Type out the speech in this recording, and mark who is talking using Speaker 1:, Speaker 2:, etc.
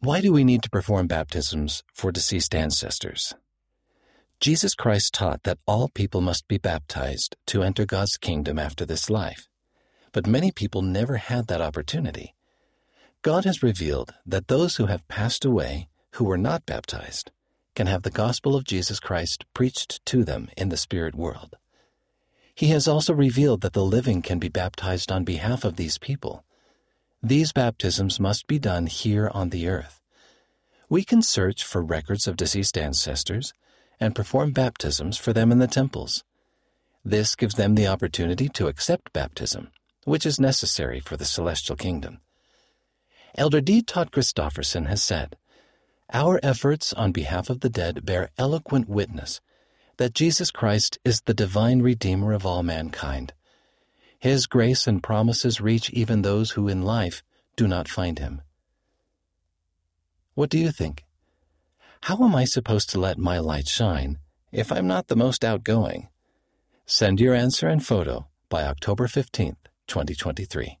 Speaker 1: Why do we need to perform baptisms for deceased ancestors? Jesus Christ taught that all people must be baptized to enter God's kingdom after this life. But many people never had that opportunity. God has revealed that those who have passed away who were not baptized can have the gospel of Jesus Christ preached to them in the spirit world. He has also revealed that the living can be baptized on behalf of these people. These baptisms must be done here on the earth. We can search for records of deceased ancestors and perform baptisms for them in the temples. This gives them the opportunity to accept baptism, which is necessary for the celestial kingdom. Elder D. Todd Christofferson has said, Our efforts on behalf of the dead bear eloquent witness that Jesus Christ is the divine Redeemer of all mankind. His grace and promises reach even those who in life do not find him. What do you think? How am I supposed to let my light shine if I'm not the most outgoing? Send your answer and photo by October 15th, 2023.